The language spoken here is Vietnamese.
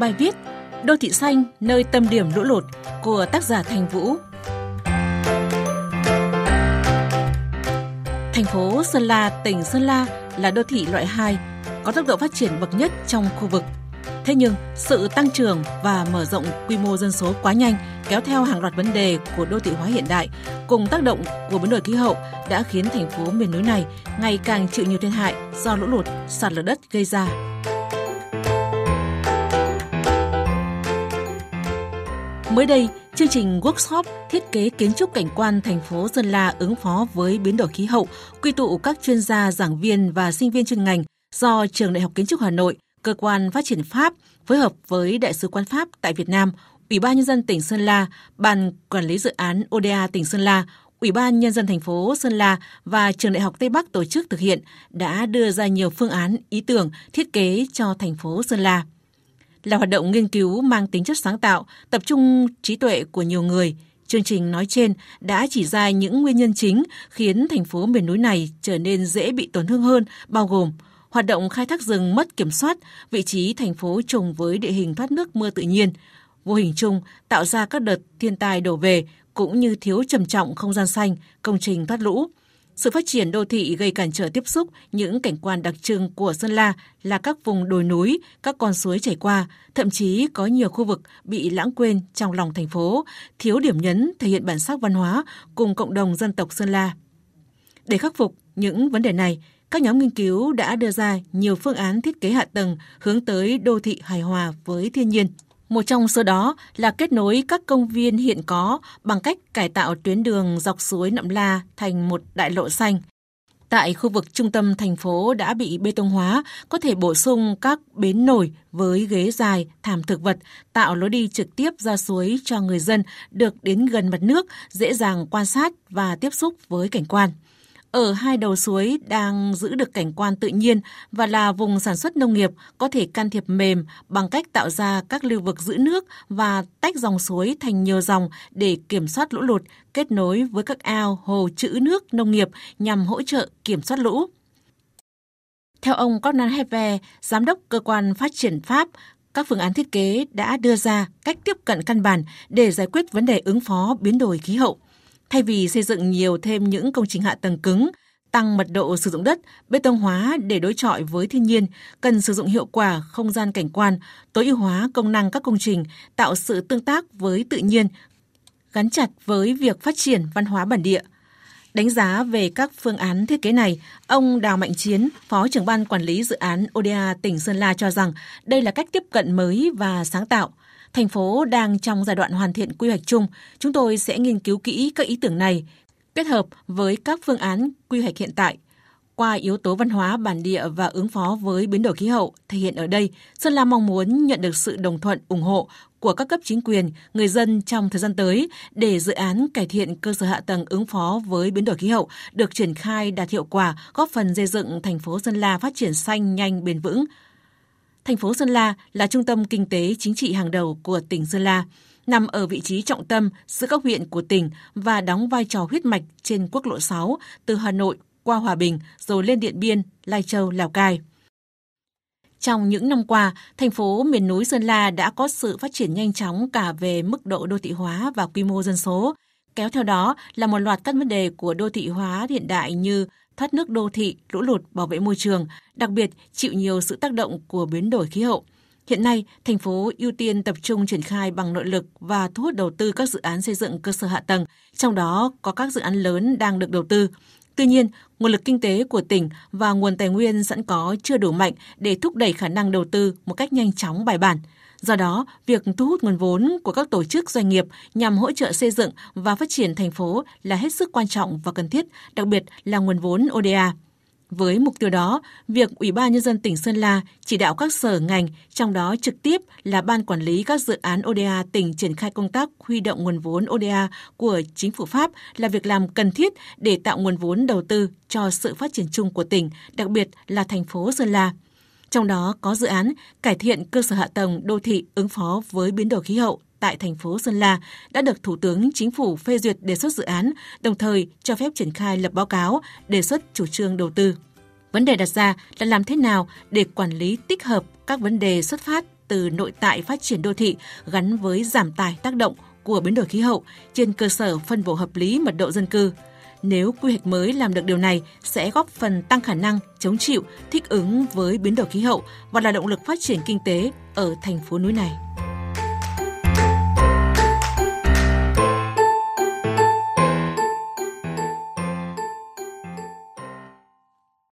Bài viết Đô thị xanh nơi tâm điểm lũ lụt của tác giả Thành Vũ. Thành phố Sơn La, tỉnh Sơn La là đô thị loại 2, có tốc độ phát triển bậc nhất trong khu vực. Thế nhưng, sự tăng trưởng và mở rộng quy mô dân số quá nhanh kéo theo hàng loạt vấn đề của đô thị hóa hiện đại cùng tác động của biến đổi khí hậu đã khiến thành phố miền núi này ngày càng chịu nhiều thiệt hại do lũ lụt, sạt lở đất gây ra. Mới đây, chương trình workshop thiết kế kiến trúc cảnh quan thành phố Sơn La ứng phó với biến đổi khí hậu, quy tụ các chuyên gia, giảng viên và sinh viên chuyên ngành do Trường Đại học Kiến trúc Hà Nội, Cơ quan Phát triển Pháp phối hợp với Đại sứ quán Pháp tại Việt Nam, Ủy ban Nhân dân tỉnh Sơn La, Ban Quản lý Dự án ODA tỉnh Sơn La, Ủy ban Nhân dân thành phố Sơn La và Trường Đại học Tây Bắc tổ chức thực hiện đã đưa ra nhiều phương án, ý tưởng, thiết kế cho thành phố Sơn La là hoạt động nghiên cứu mang tính chất sáng tạo, tập trung trí tuệ của nhiều người. Chương trình nói trên đã chỉ ra những nguyên nhân chính khiến thành phố miền núi này trở nên dễ bị tổn thương hơn, bao gồm hoạt động khai thác rừng mất kiểm soát, vị trí thành phố trùng với địa hình thoát nước mưa tự nhiên, vô hình chung tạo ra các đợt thiên tai đổ về cũng như thiếu trầm trọng không gian xanh, công trình thoát lũ. Sự phát triển đô thị gây cản trở tiếp xúc những cảnh quan đặc trưng của Sơn La là các vùng đồi núi, các con suối chảy qua, thậm chí có nhiều khu vực bị lãng quên trong lòng thành phố, thiếu điểm nhấn thể hiện bản sắc văn hóa cùng cộng đồng dân tộc Sơn La. Để khắc phục những vấn đề này, các nhóm nghiên cứu đã đưa ra nhiều phương án thiết kế hạ tầng hướng tới đô thị hài hòa với thiên nhiên. Một trong số đó là kết nối các công viên hiện có bằng cách cải tạo tuyến đường dọc suối Nậm La thành một đại lộ xanh. Tại khu vực trung tâm thành phố đã bị bê tông hóa, có thể bổ sung các bến nổi với ghế dài, thảm thực vật, tạo lối đi trực tiếp ra suối cho người dân được đến gần mặt nước, dễ dàng quan sát và tiếp xúc với cảnh quan ở hai đầu suối đang giữ được cảnh quan tự nhiên và là vùng sản xuất nông nghiệp có thể can thiệp mềm bằng cách tạo ra các lưu vực giữ nước và tách dòng suối thành nhiều dòng để kiểm soát lũ lụt, kết nối với các ao, hồ trữ nước nông nghiệp nhằm hỗ trợ kiểm soát lũ. Theo ông Conan Heve, giám đốc cơ quan phát triển Pháp, các phương án thiết kế đã đưa ra cách tiếp cận căn bản để giải quyết vấn đề ứng phó biến đổi khí hậu – Thay vì xây dựng nhiều thêm những công trình hạ tầng cứng, tăng mật độ sử dụng đất, bê tông hóa để đối chọi với thiên nhiên, cần sử dụng hiệu quả không gian cảnh quan, tối ưu hóa công năng các công trình, tạo sự tương tác với tự nhiên, gắn chặt với việc phát triển văn hóa bản địa. Đánh giá về các phương án thiết kế này, ông Đào Mạnh Chiến, Phó trưởng ban quản lý dự án ODA tỉnh Sơn La cho rằng đây là cách tiếp cận mới và sáng tạo – Thành phố đang trong giai đoạn hoàn thiện quy hoạch chung, chúng tôi sẽ nghiên cứu kỹ các ý tưởng này, kết hợp với các phương án quy hoạch hiện tại. Qua yếu tố văn hóa bản địa và ứng phó với biến đổi khí hậu thể hiện ở đây, Sơn La mong muốn nhận được sự đồng thuận, ủng hộ của các cấp chính quyền, người dân trong thời gian tới để dự án cải thiện cơ sở hạ tầng ứng phó với biến đổi khí hậu được triển khai đạt hiệu quả, góp phần xây dựng thành phố Sơn La phát triển xanh, nhanh, bền vững, thành phố Sơn La là trung tâm kinh tế chính trị hàng đầu của tỉnh Sơn La, nằm ở vị trí trọng tâm giữa các huyện của tỉnh và đóng vai trò huyết mạch trên quốc lộ 6 từ Hà Nội qua Hòa Bình rồi lên Điện Biên, Lai Châu, Lào Cai. Trong những năm qua, thành phố miền núi Sơn La đã có sự phát triển nhanh chóng cả về mức độ đô thị hóa và quy mô dân số. Kéo theo đó là một loạt các vấn đề của đô thị hóa hiện đại như thoát nước đô thị, lũ lụt, bảo vệ môi trường, đặc biệt chịu nhiều sự tác động của biến đổi khí hậu. Hiện nay, thành phố ưu tiên tập trung triển khai bằng nội lực và thu hút đầu tư các dự án xây dựng cơ sở hạ tầng, trong đó có các dự án lớn đang được đầu tư. Tuy nhiên, nguồn lực kinh tế của tỉnh và nguồn tài nguyên sẵn có chưa đủ mạnh để thúc đẩy khả năng đầu tư một cách nhanh chóng bài bản. Do đó, việc thu hút nguồn vốn của các tổ chức doanh nghiệp nhằm hỗ trợ xây dựng và phát triển thành phố là hết sức quan trọng và cần thiết, đặc biệt là nguồn vốn ODA. Với mục tiêu đó, việc Ủy ban Nhân dân tỉnh Sơn La chỉ đạo các sở ngành, trong đó trực tiếp là Ban Quản lý các dự án ODA tỉnh triển khai công tác huy động nguồn vốn ODA của chính phủ Pháp là việc làm cần thiết để tạo nguồn vốn đầu tư cho sự phát triển chung của tỉnh, đặc biệt là thành phố Sơn La trong đó có dự án cải thiện cơ sở hạ tầng đô thị ứng phó với biến đổi khí hậu tại thành phố Sơn La đã được Thủ tướng Chính phủ phê duyệt đề xuất dự án, đồng thời cho phép triển khai lập báo cáo, đề xuất chủ trương đầu tư. Vấn đề đặt ra là làm thế nào để quản lý tích hợp các vấn đề xuất phát từ nội tại phát triển đô thị gắn với giảm tải tác động của biến đổi khí hậu trên cơ sở phân bổ hợp lý mật độ dân cư. Nếu quy hoạch mới làm được điều này sẽ góp phần tăng khả năng chống chịu, thích ứng với biến đổi khí hậu và là động lực phát triển kinh tế ở thành phố núi này.